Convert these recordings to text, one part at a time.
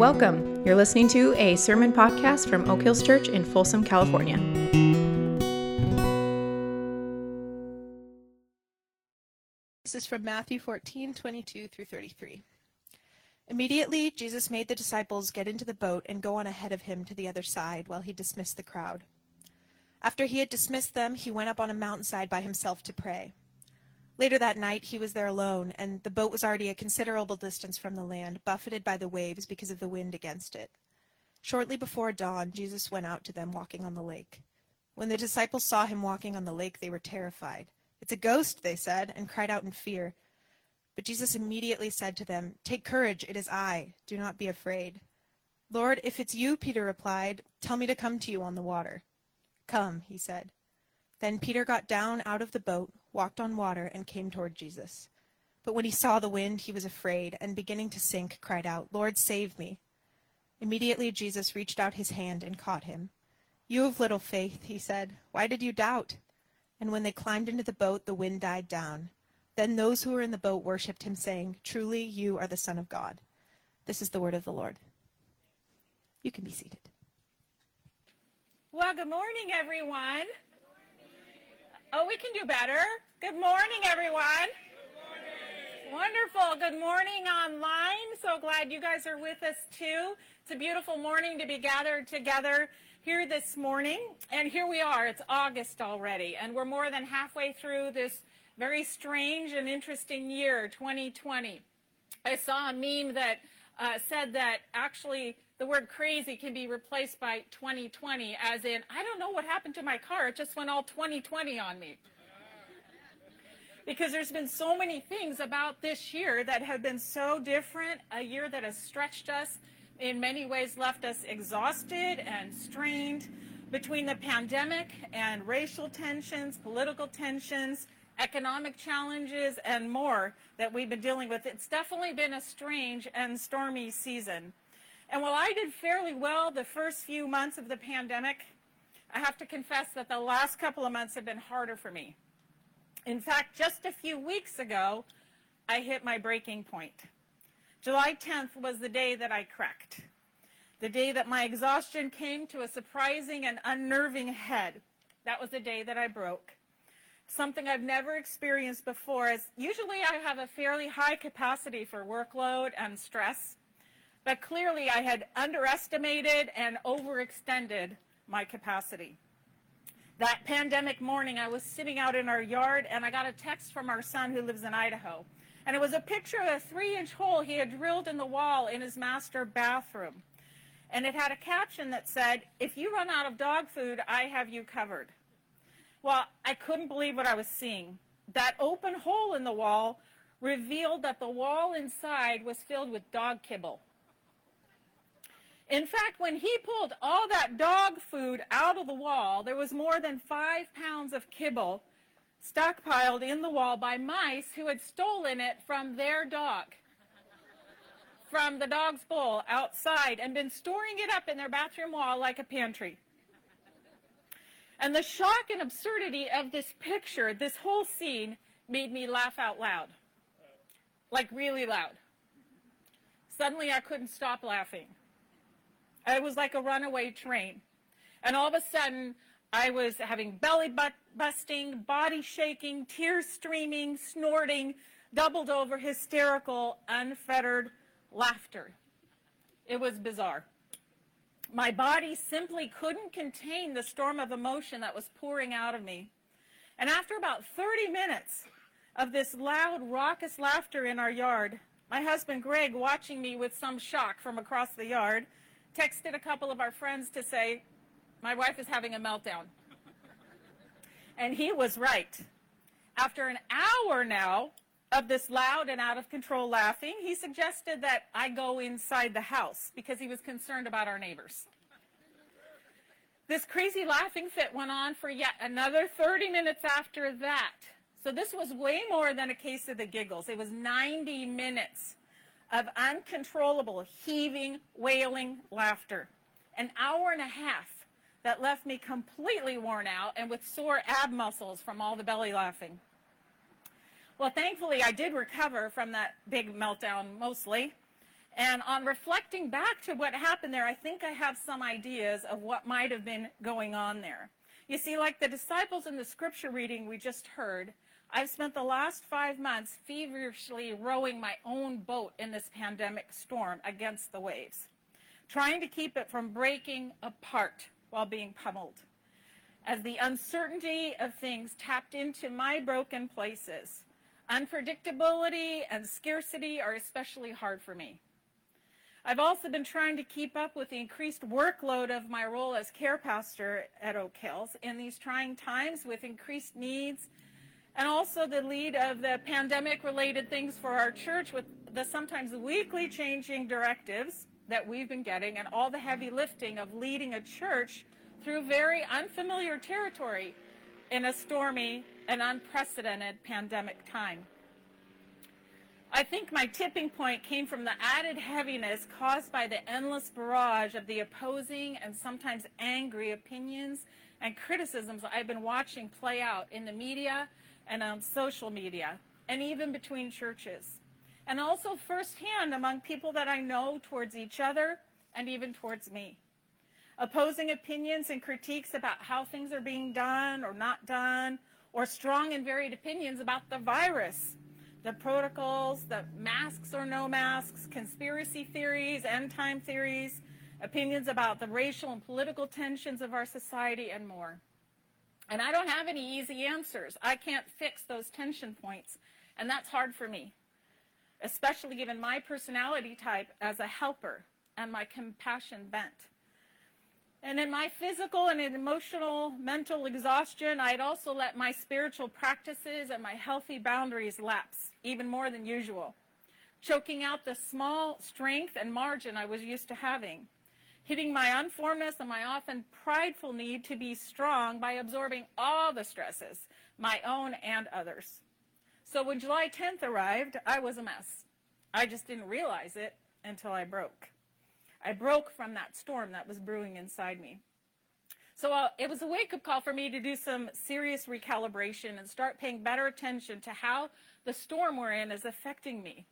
Welcome. You're listening to a sermon podcast from Oak Hills Church in Folsom, California. This is from Matthew 14, 22 through 33. Immediately, Jesus made the disciples get into the boat and go on ahead of him to the other side while he dismissed the crowd. After he had dismissed them, he went up on a mountainside by himself to pray. Later that night, he was there alone, and the boat was already a considerable distance from the land, buffeted by the waves because of the wind against it. Shortly before dawn, Jesus went out to them walking on the lake. When the disciples saw him walking on the lake, they were terrified. It's a ghost, they said, and cried out in fear. But Jesus immediately said to them, Take courage, it is I. Do not be afraid. Lord, if it's you, Peter replied, tell me to come to you on the water. Come, he said. Then Peter got down out of the boat, walked on water, and came toward Jesus. But when he saw the wind, he was afraid, and beginning to sink, cried out, Lord, save me. Immediately Jesus reached out his hand and caught him. You of little faith, he said, why did you doubt? And when they climbed into the boat, the wind died down. Then those who were in the boat worshipped him, saying, Truly, you are the Son of God. This is the word of the Lord. You can be seated. Well, good morning, everyone. Oh, we can do better. Good morning, everyone. Good morning. Wonderful. Good morning online. So glad you guys are with us too. It's a beautiful morning to be gathered together here this morning. And here we are. It's August already, and we're more than halfway through this very strange and interesting year, 2020. I saw a meme that uh, said that actually the word crazy can be replaced by 2020, as in, I don't know what happened to my car. It just went all 2020 on me. Because there's been so many things about this year that have been so different, a year that has stretched us, in many ways left us exhausted and strained between the pandemic and racial tensions, political tensions, economic challenges, and more that we've been dealing with. It's definitely been a strange and stormy season. And while I did fairly well the first few months of the pandemic, I have to confess that the last couple of months have been harder for me. In fact, just a few weeks ago, I hit my breaking point. July 10th was the day that I cracked, the day that my exhaustion came to a surprising and unnerving head. That was the day that I broke. Something I've never experienced before is usually I have a fairly high capacity for workload and stress. But clearly, I had underestimated and overextended my capacity. That pandemic morning, I was sitting out in our yard and I got a text from our son who lives in Idaho. And it was a picture of a three inch hole he had drilled in the wall in his master bathroom. And it had a caption that said, If you run out of dog food, I have you covered. Well, I couldn't believe what I was seeing. That open hole in the wall revealed that the wall inside was filled with dog kibble. In fact, when he pulled all that dog food out of the wall, there was more than five pounds of kibble stockpiled in the wall by mice who had stolen it from their dog, from the dog's bowl outside, and been storing it up in their bathroom wall like a pantry. And the shock and absurdity of this picture, this whole scene, made me laugh out loud. Like really loud. Suddenly I couldn't stop laughing. It was like a runaway train. And all of a sudden, I was having belly busting, body shaking, tears streaming, snorting, doubled over hysterical, unfettered laughter. It was bizarre. My body simply couldn't contain the storm of emotion that was pouring out of me. And after about 30 minutes of this loud, raucous laughter in our yard, my husband Greg, watching me with some shock from across the yard, texted a couple of our friends to say, My wife is having a meltdown. and he was right. After an hour now of this loud and out of control laughing, he suggested that I go inside the house because he was concerned about our neighbors. This crazy laughing fit went on for yet another 30 minutes after that. So this was way more than a case of the giggles. It was 90 minutes of uncontrollable, heaving, wailing laughter. An hour and a half that left me completely worn out and with sore ab muscles from all the belly laughing. Well, thankfully, I did recover from that big meltdown mostly. And on reflecting back to what happened there, I think I have some ideas of what might have been going on there. You see, like the disciples in the scripture reading we just heard, I've spent the last five months feverishly rowing my own boat in this pandemic storm against the waves, trying to keep it from breaking apart while being pummeled. As the uncertainty of things tapped into my broken places, unpredictability and scarcity are especially hard for me. I've also been trying to keep up with the increased workload of my role as care pastor at Oak Hills in these trying times with increased needs and also the lead of the pandemic related things for our church with the sometimes weekly changing directives that we've been getting and all the heavy lifting of leading a church through very unfamiliar territory in a stormy and unprecedented pandemic time. I think my tipping point came from the added heaviness caused by the endless barrage of the opposing and sometimes angry opinions and criticisms I've been watching play out in the media and on social media, and even between churches. And also firsthand among people that I know towards each other and even towards me. Opposing opinions and critiques about how things are being done or not done, or strong and varied opinions about the virus the protocols, the masks or no masks, conspiracy theories, end time theories, opinions about the racial and political tensions of our society, and more. And I don't have any easy answers. I can't fix those tension points, and that's hard for me, especially given my personality type as a helper and my compassion bent. And in my physical and emotional, mental exhaustion, I'd also let my spiritual practices and my healthy boundaries lapse, even more than usual, choking out the small strength and margin I was used to having, hitting my unformedness and my often prideful need to be strong by absorbing all the stresses, my own and others. So when July 10th arrived, I was a mess. I just didn't realize it until I broke. I broke from that storm that was brewing inside me. So uh, it was a wake up call for me to do some serious recalibration and start paying better attention to how the storm we're in is affecting me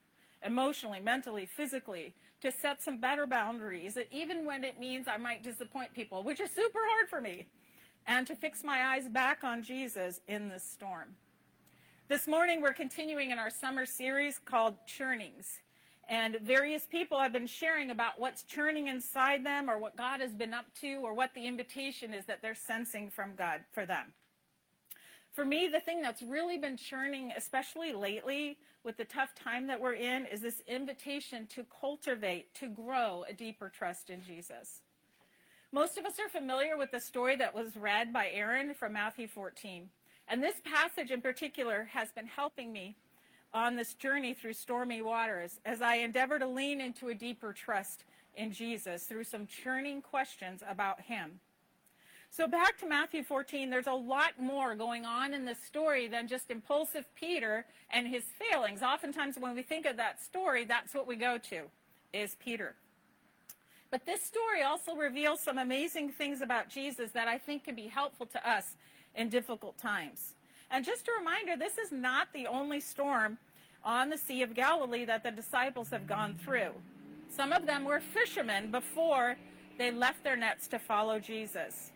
emotionally, mentally, physically, to set some better boundaries, even when it means I might disappoint people, which is super hard for me, and to fix my eyes back on Jesus in this storm. This morning, we're continuing in our summer series called Churnings. And various people have been sharing about what's churning inside them or what God has been up to or what the invitation is that they're sensing from God for them. For me, the thing that's really been churning, especially lately with the tough time that we're in, is this invitation to cultivate, to grow a deeper trust in Jesus. Most of us are familiar with the story that was read by Aaron from Matthew 14. And this passage in particular has been helping me on this journey through stormy waters as I endeavor to lean into a deeper trust in Jesus through some churning questions about him. So back to Matthew 14, there's a lot more going on in this story than just impulsive Peter and his failings. Oftentimes when we think of that story, that's what we go to, is Peter. But this story also reveals some amazing things about Jesus that I think can be helpful to us in difficult times. And just a reminder, this is not the only storm on the Sea of Galilee that the disciples have gone through. Some of them were fishermen before they left their nets to follow Jesus.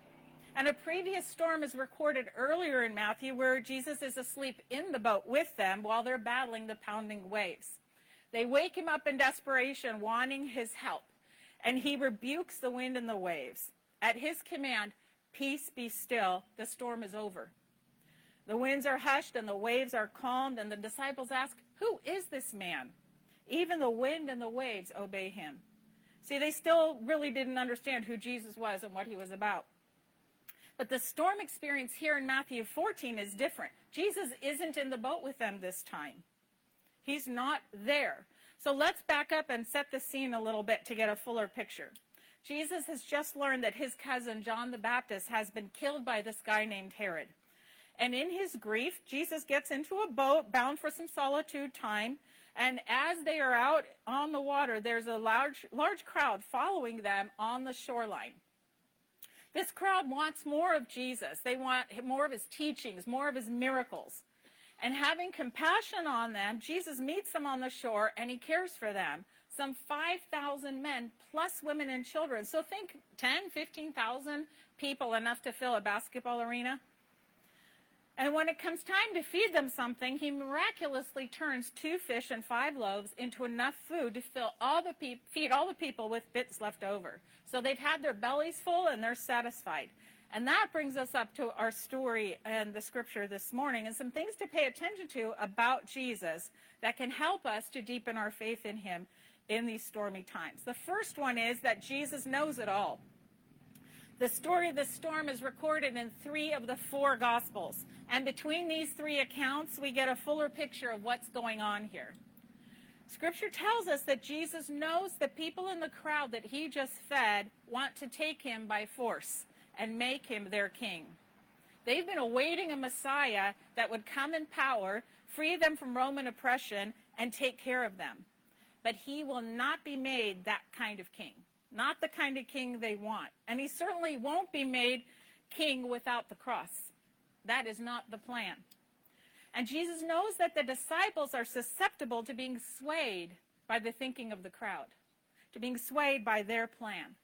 And a previous storm is recorded earlier in Matthew where Jesus is asleep in the boat with them while they're battling the pounding waves. They wake him up in desperation, wanting his help, and he rebukes the wind and the waves. At his command, Peace be still, the storm is over. The winds are hushed and the waves are calmed, and the disciples ask, Who is this man? Even the wind and the waves obey him. See, they still really didn't understand who Jesus was and what he was about. But the storm experience here in Matthew 14 is different. Jesus isn't in the boat with them this time, he's not there. So let's back up and set the scene a little bit to get a fuller picture. Jesus has just learned that his cousin John the Baptist has been killed by this guy named Herod. And in his grief, Jesus gets into a boat bound for some solitude time. And as they are out on the water, there's a large, large crowd following them on the shoreline. This crowd wants more of Jesus. They want more of his teachings, more of his miracles. And having compassion on them, Jesus meets them on the shore and he cares for them some 5,000 men plus women and children. So think 10, 15,000 people, enough to fill a basketball arena. And when it comes time to feed them something, he miraculously turns two fish and five loaves into enough food to fill all the pe- feed all the people with bits left over. So they've had their bellies full and they're satisfied. And that brings us up to our story and the scripture this morning and some things to pay attention to about Jesus that can help us to deepen our faith in him in these stormy times. The first one is that Jesus knows it all. The story of the storm is recorded in three of the four Gospels. And between these three accounts, we get a fuller picture of what's going on here. Scripture tells us that Jesus knows the people in the crowd that he just fed want to take him by force and make him their king. They've been awaiting a Messiah that would come in power, free them from Roman oppression, and take care of them. But he will not be made that kind of king not the kind of king they want. And he certainly won't be made king without the cross. That is not the plan. And Jesus knows that the disciples are susceptible to being swayed by the thinking of the crowd, to being swayed by their plan.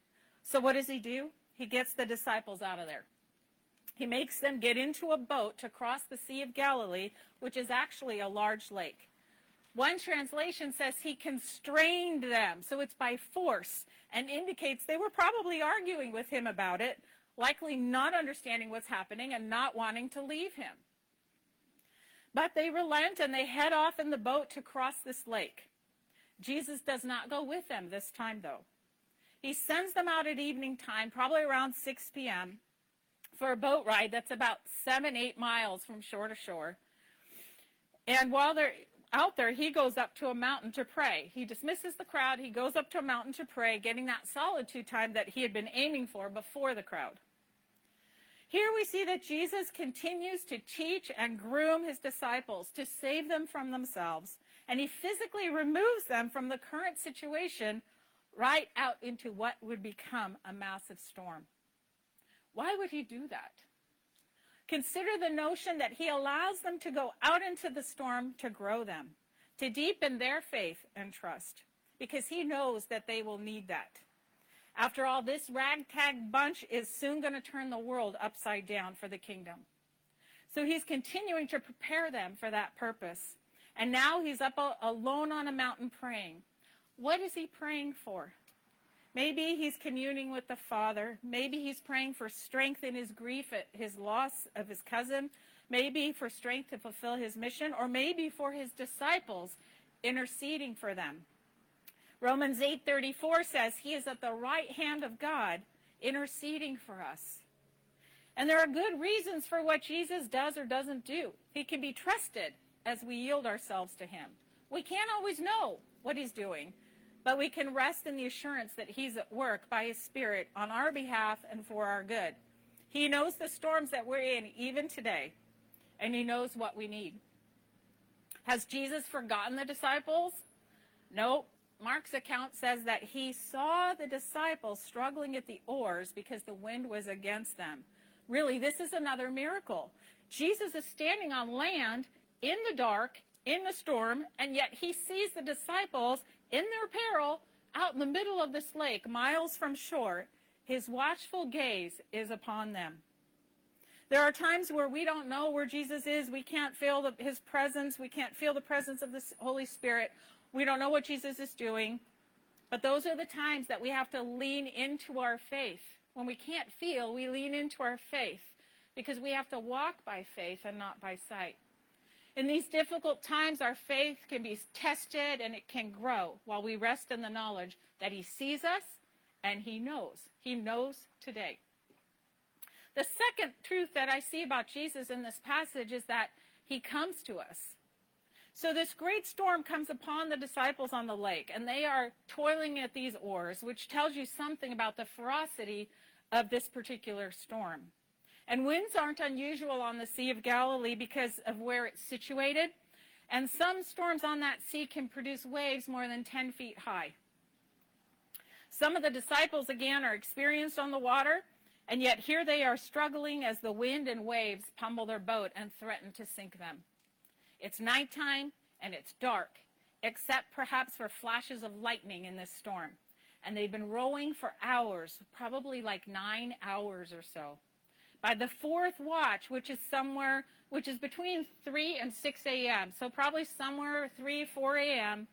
So what does he do? He gets the disciples out of there. He makes them get into a boat to cross the Sea of Galilee, which is actually a large lake. One translation says he constrained them, so it's by force and indicates they were probably arguing with him about it, likely not understanding what's happening and not wanting to leave him. But they relent and they head off in the boat to cross this lake. Jesus does not go with them this time, though. He sends them out at evening time, probably around 6 p.m., for a boat ride that's about seven, eight miles from shore to shore. And while they're out there, he goes up to a mountain to pray. He dismisses the crowd. He goes up to a mountain to pray, getting that solitude time that he had been aiming for before the crowd. Here we see that Jesus continues to teach and groom his disciples to save them from themselves, and he physically removes them from the current situation right out into what would become a massive storm. Why would he do that? Consider the notion that he allows them to go out into the storm to grow them, to deepen their faith and trust, because he knows that they will need that. After all, this ragtag bunch is soon going to turn the world upside down for the kingdom. So he's continuing to prepare them for that purpose. And now he's up alone on a mountain praying. What is he praying for? Maybe he's communing with the Father. Maybe he's praying for strength in his grief at his loss of his cousin. Maybe for strength to fulfill his mission, or maybe for his disciples, interceding for them. Romans 8:34 says he is at the right hand of God interceding for us. And there are good reasons for what Jesus does or doesn't do. He can be trusted as we yield ourselves to him. We can't always know what he's doing, but we can rest in the assurance that He's at work by His Spirit on our behalf and for our good. He knows the storms that we're in even today, and He knows what we need. Has Jesus forgotten the disciples? No. Mark's account says that he saw the disciples struggling at the oars because the wind was against them. Really, this is another miracle. Jesus is standing on land in the dark, in the storm, and yet he sees the disciples in their peril, out in the middle of this lake, miles from shore, his watchful gaze is upon them. There are times where we don't know where Jesus is. We can't feel the, his presence. We can't feel the presence of the Holy Spirit. We don't know what Jesus is doing. But those are the times that we have to lean into our faith. When we can't feel, we lean into our faith because we have to walk by faith and not by sight. In these difficult times, our faith can be tested and it can grow while we rest in the knowledge that He sees us and He knows. He knows today. The second truth that I see about Jesus in this passage is that He comes to us. So this great storm comes upon the disciples on the lake, and they are toiling at these oars, which tells you something about the ferocity of this particular storm. And winds aren't unusual on the Sea of Galilee because of where it's situated. And some storms on that sea can produce waves more than 10 feet high. Some of the disciples, again, are experienced on the water, and yet here they are struggling as the wind and waves pummel their boat and threaten to sink them. It's nighttime and it's dark, except perhaps for flashes of lightning in this storm. And they've been rowing for hours, probably like nine hours or so. By the fourth watch, which is somewhere, which is between 3 and 6 a.m., so probably somewhere 3, 4 a.m.,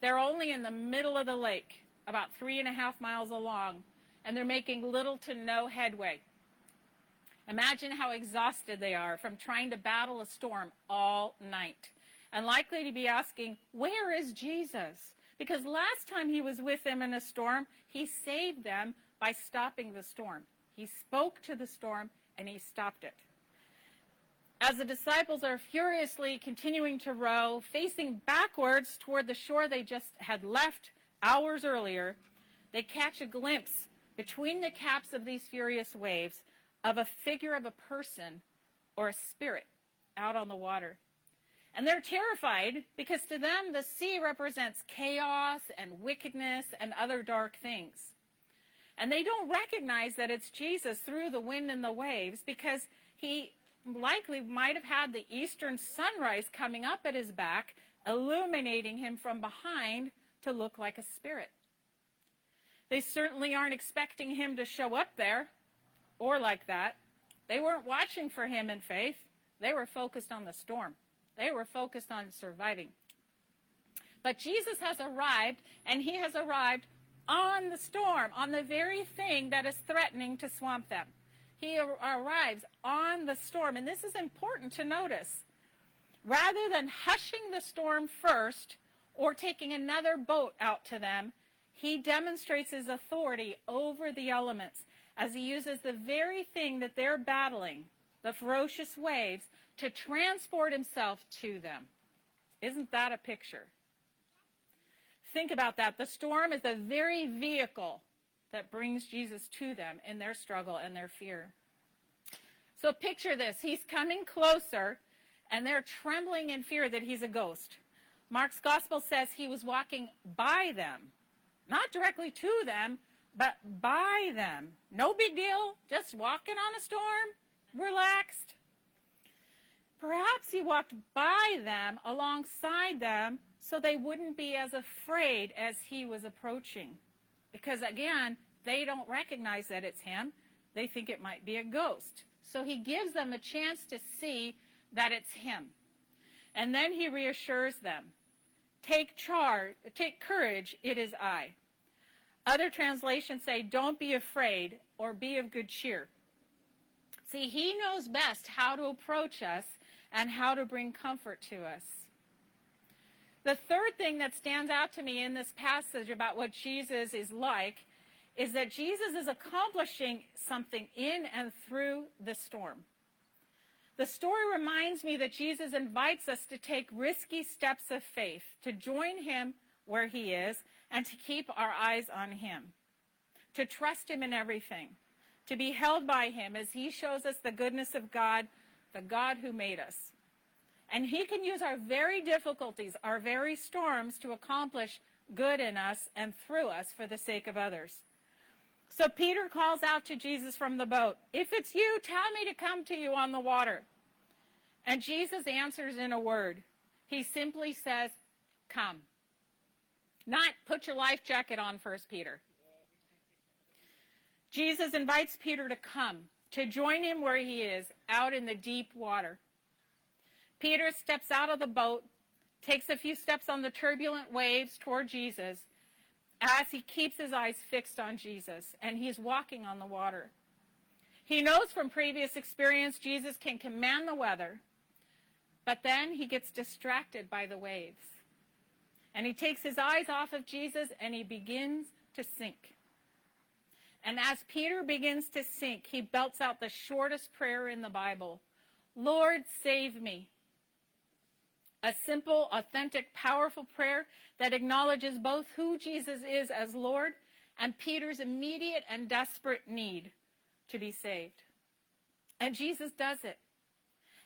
they're only in the middle of the lake, about three and a half miles along, and they're making little to no headway. Imagine how exhausted they are from trying to battle a storm all night and likely to be asking, Where is Jesus? Because last time he was with them in a storm, he saved them by stopping the storm. He spoke to the storm and he stopped it. As the disciples are furiously continuing to row, facing backwards toward the shore they just had left hours earlier, they catch a glimpse between the caps of these furious waves of a figure of a person or a spirit out on the water. And they're terrified because to them the sea represents chaos and wickedness and other dark things. And they don't recognize that it's Jesus through the wind and the waves because he likely might have had the eastern sunrise coming up at his back, illuminating him from behind to look like a spirit. They certainly aren't expecting him to show up there or like that. They weren't watching for him in faith, they were focused on the storm. They were focused on surviving. But Jesus has arrived, and he has arrived on the storm, on the very thing that is threatening to swamp them. He arrives on the storm, and this is important to notice. Rather than hushing the storm first or taking another boat out to them, he demonstrates his authority over the elements as he uses the very thing that they're battling, the ferocious waves, to transport himself to them. Isn't that a picture? Think about that. The storm is the very vehicle that brings Jesus to them in their struggle and their fear. So picture this. He's coming closer, and they're trembling in fear that he's a ghost. Mark's gospel says he was walking by them, not directly to them, but by them. No big deal, just walking on a storm, relaxed. Perhaps he walked by them, alongside them, so they wouldn't be as afraid as he was approaching. Because again, they don't recognize that it's him. They think it might be a ghost. So he gives them a chance to see that it's him. And then he reassures them take charge, take courage, it is I. Other translations say, don't be afraid or be of good cheer. See, he knows best how to approach us and how to bring comfort to us. The third thing that stands out to me in this passage about what Jesus is like is that Jesus is accomplishing something in and through the storm. The story reminds me that Jesus invites us to take risky steps of faith, to join him where he is, and to keep our eyes on him, to trust him in everything, to be held by him as he shows us the goodness of God the God who made us. And he can use our very difficulties, our very storms, to accomplish good in us and through us for the sake of others. So Peter calls out to Jesus from the boat, If it's you, tell me to come to you on the water. And Jesus answers in a word. He simply says, Come. Not put your life jacket on first, Peter. Jesus invites Peter to come, to join him where he is, out in the deep water. Peter steps out of the boat, takes a few steps on the turbulent waves toward Jesus as he keeps his eyes fixed on Jesus, and he's walking on the water. He knows from previous experience Jesus can command the weather, but then he gets distracted by the waves. And he takes his eyes off of Jesus and he begins to sink. And as Peter begins to sink, he belts out the shortest prayer in the Bible Lord, save me. A simple, authentic, powerful prayer that acknowledges both who Jesus is as Lord and Peter's immediate and desperate need to be saved. And Jesus does it.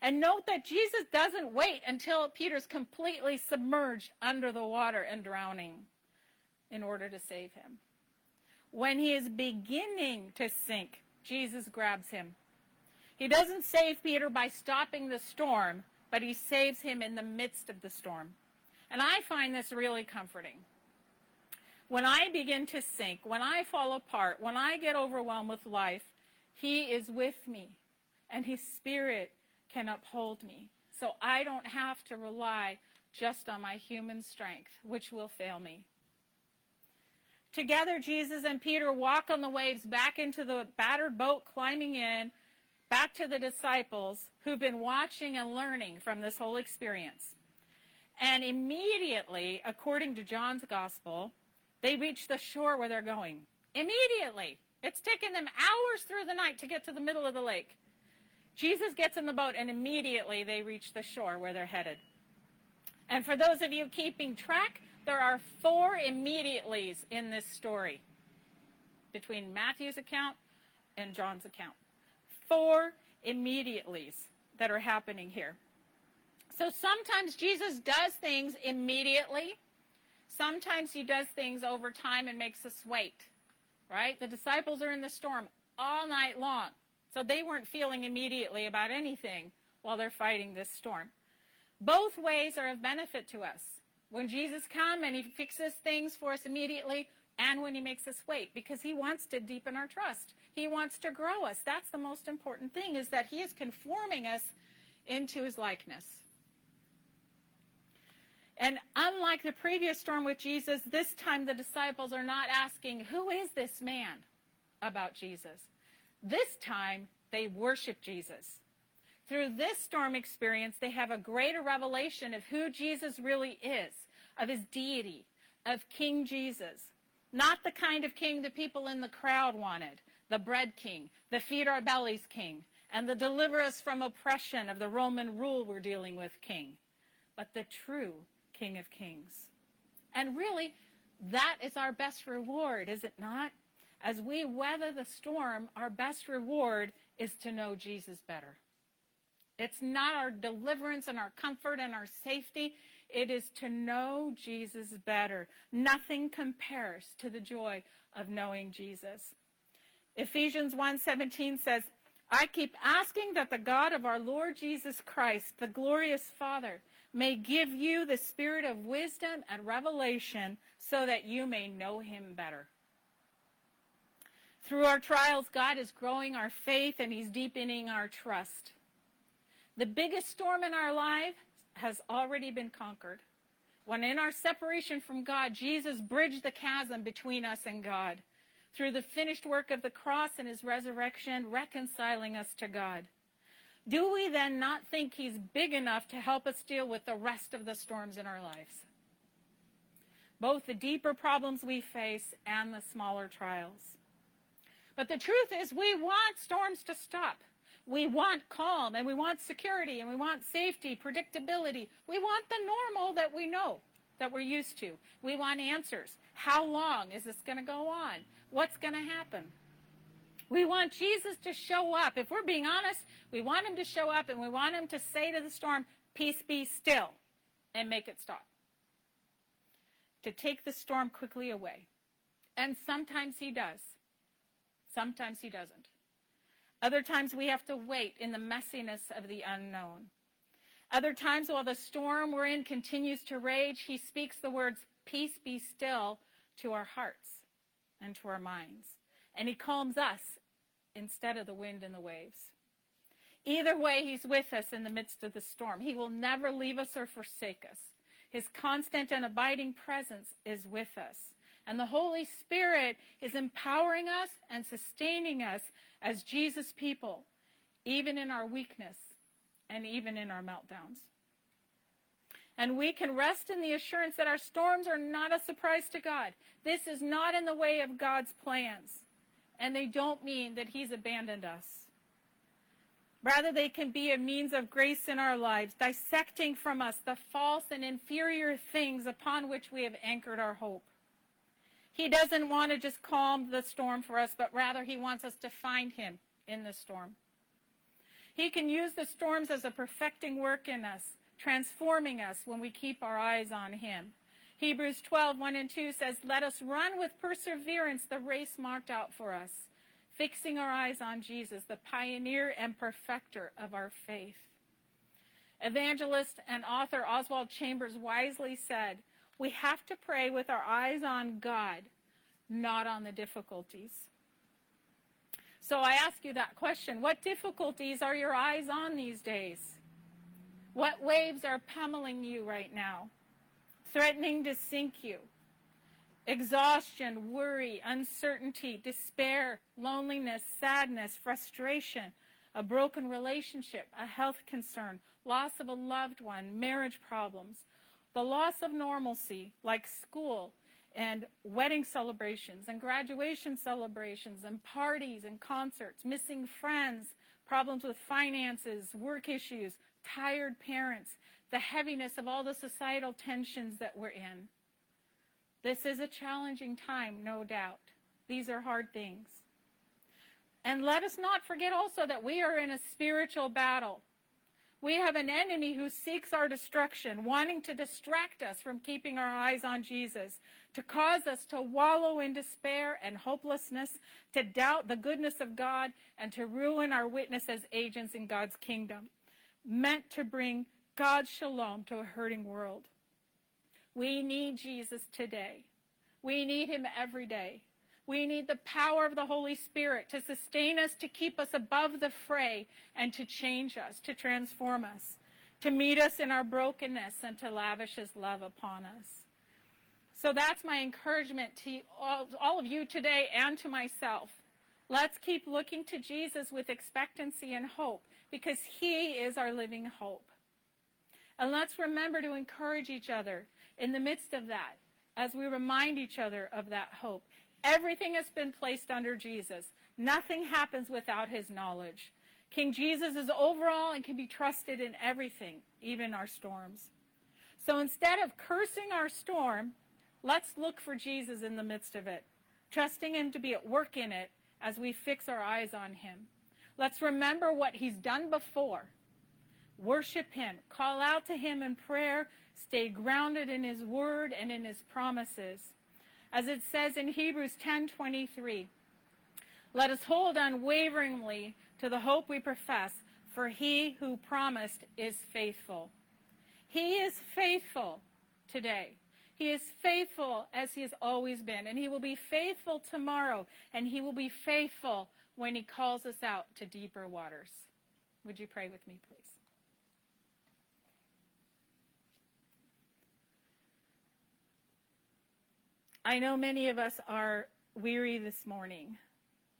And note that Jesus doesn't wait until Peter's completely submerged under the water and drowning in order to save him. When he is beginning to sink, Jesus grabs him. He doesn't save Peter by stopping the storm, but he saves him in the midst of the storm. And I find this really comforting. When I begin to sink, when I fall apart, when I get overwhelmed with life, He is with me, and His Spirit can uphold me. So I don't have to rely just on my human strength, which will fail me. Together, Jesus and Peter walk on the waves back into the battered boat, climbing in, back to the disciples who've been watching and learning from this whole experience. And immediately, according to John's gospel, they reach the shore where they're going. Immediately. It's taken them hours through the night to get to the middle of the lake. Jesus gets in the boat, and immediately they reach the shore where they're headed. And for those of you keeping track, there are four immediatelys in this story between Matthew's account and John's account. Four immediatelys that are happening here. So sometimes Jesus does things immediately. Sometimes he does things over time and makes us wait. Right? The disciples are in the storm all night long. So they weren't feeling immediately about anything while they're fighting this storm. Both ways are of benefit to us. When Jesus comes and he fixes things for us immediately, and when he makes us wait, because he wants to deepen our trust. He wants to grow us. That's the most important thing, is that he is conforming us into his likeness. And unlike the previous storm with Jesus, this time the disciples are not asking, Who is this man about Jesus? This time they worship Jesus. Through this storm experience, they have a greater revelation of who Jesus really is, of his deity, of King Jesus. Not the kind of king the people in the crowd wanted, the bread king, the feed our bellies king, and the deliver us from oppression of the Roman rule we're dealing with king, but the true King of Kings. And really, that is our best reward, is it not? As we weather the storm, our best reward is to know Jesus better. It's not our deliverance and our comfort and our safety. It is to know Jesus better. Nothing compares to the joy of knowing Jesus. Ephesians 1:17 says, "I keep asking that the God of our Lord Jesus Christ, the glorious Father, may give you the spirit of wisdom and revelation so that you may know him better." Through our trials, God is growing our faith and he's deepening our trust. The biggest storm in our life has already been conquered. When in our separation from God, Jesus bridged the chasm between us and God through the finished work of the cross and his resurrection, reconciling us to God. Do we then not think he's big enough to help us deal with the rest of the storms in our lives? Both the deeper problems we face and the smaller trials. But the truth is, we want storms to stop. We want calm and we want security and we want safety, predictability. We want the normal that we know, that we're used to. We want answers. How long is this going to go on? What's going to happen? We want Jesus to show up. If we're being honest, we want him to show up and we want him to say to the storm, Peace be still, and make it stop. To take the storm quickly away. And sometimes he does. Sometimes he doesn't. Other times we have to wait in the messiness of the unknown. Other times, while the storm we're in continues to rage, he speaks the words, Peace be still, to our hearts and to our minds. And he calms us instead of the wind and the waves. Either way, he's with us in the midst of the storm. He will never leave us or forsake us. His constant and abiding presence is with us. And the Holy Spirit is empowering us and sustaining us as Jesus people, even in our weakness and even in our meltdowns. And we can rest in the assurance that our storms are not a surprise to God. This is not in the way of God's plans. And they don't mean that He's abandoned us. Rather, they can be a means of grace in our lives, dissecting from us the false and inferior things upon which we have anchored our hope. He doesn't want to just calm the storm for us, but rather he wants us to find him in the storm. He can use the storms as a perfecting work in us, transforming us when we keep our eyes on him. Hebrews 12, 1 and 2 says, Let us run with perseverance the race marked out for us, fixing our eyes on Jesus, the pioneer and perfecter of our faith. Evangelist and author Oswald Chambers wisely said, We have to pray with our eyes on God, not on the difficulties. So I ask you that question What difficulties are your eyes on these days? What waves are pummeling you right now, threatening to sink you? Exhaustion, worry, uncertainty, despair, loneliness, sadness, frustration, a broken relationship, a health concern, loss of a loved one, marriage problems, the loss of normalcy, like school and wedding celebrations and graduation celebrations and parties and concerts, missing friends, problems with finances, work issues, tired parents, the heaviness of all the societal tensions that we're in. This is a challenging time, no doubt. These are hard things. And let us not forget also that we are in a spiritual battle. We have an enemy who seeks our destruction, wanting to distract us from keeping our eyes on Jesus, to cause us to wallow in despair and hopelessness, to doubt the goodness of God, and to ruin our witness as agents in God's kingdom, meant to bring God's shalom to a hurting world. We need Jesus today. We need him every day. We need the power of the Holy Spirit to sustain us, to keep us above the fray, and to change us, to transform us, to meet us in our brokenness, and to lavish His love upon us. So that's my encouragement to all, of you today and to myself. Let's keep looking to Jesus with expectancy and hope because He is our living hope. And let's remember to encourage each other in the midst of that as we remind each other of that hope. Everything has been placed under Jesus. Nothing happens without his knowledge. King Jesus is overall and can be trusted in everything, even our storms. So instead of cursing our storm, let's look for Jesus in the midst of it, trusting him to be at work in it as we fix our eyes on him. Let's remember what he's done before. Worship him, call out to him in prayer, stay grounded in his word and in his promises as it says in Hebrews 10:23. Let us hold unwaveringly to the hope we profess, for he who promised is faithful. He is faithful today. He is faithful as he has always been, and he will be faithful tomorrow, and he will be faithful when he calls us out to deeper waters. Would you pray with me, please? I know many of us are weary this morning,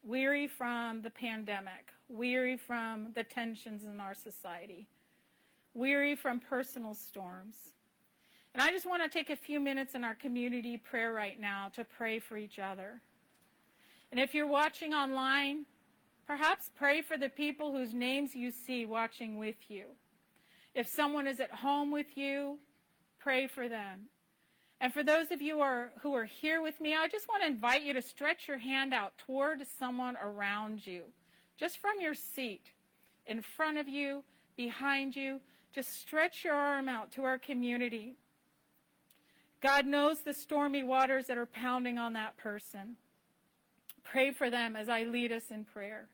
weary from the pandemic, weary from the tensions in our society, weary from personal storms. And I just want to take a few minutes in our community prayer right now to pray for each other. And if you're watching online, perhaps pray for the people whose names you see watching with you. If someone is at home with you, pray for them. And for those of you who are, who are here with me, I just want to invite you to stretch your hand out toward someone around you, just from your seat, in front of you, behind you. Just stretch your arm out to our community. God knows the stormy waters that are pounding on that person. Pray for them as I lead us in prayer.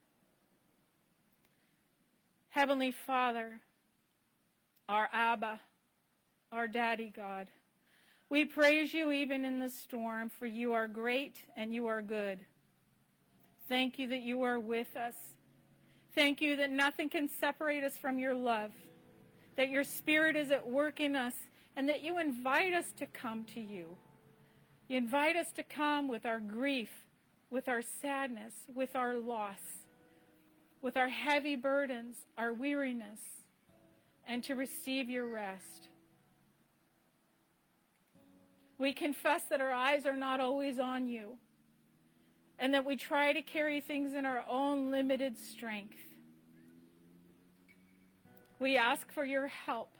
Heavenly Father, our Abba, our Daddy God, we praise you even in the storm, for you are great and you are good. Thank you that you are with us. Thank you that nothing can separate us from your love, that your spirit is at work in us, and that you invite us to come to you. You invite us to come with our grief, with our sadness, with our loss, with our heavy burdens, our weariness, and to receive your rest. We confess that our eyes are not always on you and that we try to carry things in our own limited strength. We ask for your help.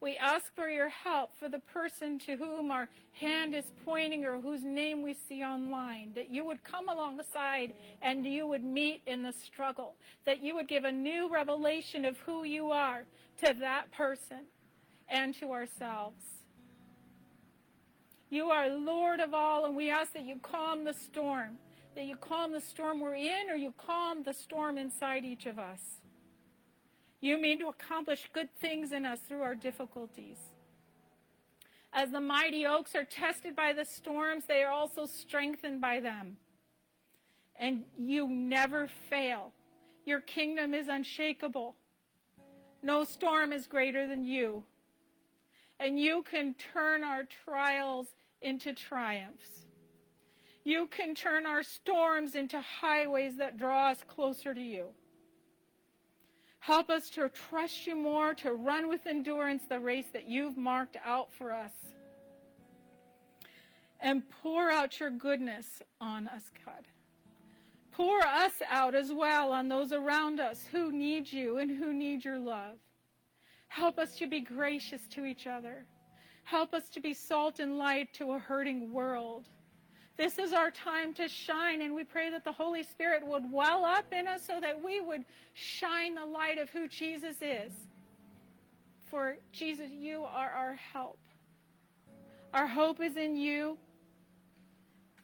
We ask for your help for the person to whom our hand is pointing or whose name we see online, that you would come alongside and you would meet in the struggle, that you would give a new revelation of who you are to that person and to ourselves. You are Lord of all, and we ask that you calm the storm, that you calm the storm we're in, or you calm the storm inside each of us. You mean to accomplish good things in us through our difficulties. As the mighty oaks are tested by the storms, they are also strengthened by them. And you never fail. Your kingdom is unshakable. No storm is greater than you. And you can turn our trials into triumphs. You can turn our storms into highways that draw us closer to you. Help us to trust you more, to run with endurance the race that you've marked out for us. And pour out your goodness on us, God. Pour us out as well on those around us who need you and who need your love. Help us to be gracious to each other. Help us to be salt and light to a hurting world. This is our time to shine, and we pray that the Holy Spirit would well up in us so that we would shine the light of who Jesus is. For Jesus, you are our help. Our hope is in you.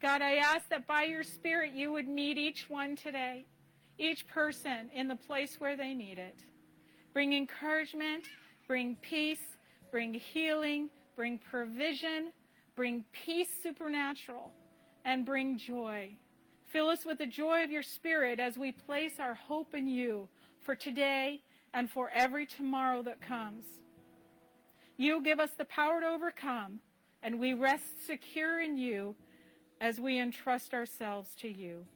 God, I ask that by your Spirit you would meet each one today, each person in the place where they need it. Bring encouragement, bring peace, bring healing, bring provision, bring peace supernatural and bring joy. Fill us with the joy of your Spirit as we place our hope in you for today and for every tomorrow that comes. You give us the power to overcome, and we rest secure in you as we entrust ourselves to you.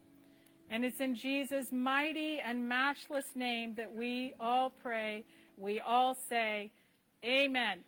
And it's in Jesus' mighty and matchless name that we all pray. We all say, Amen.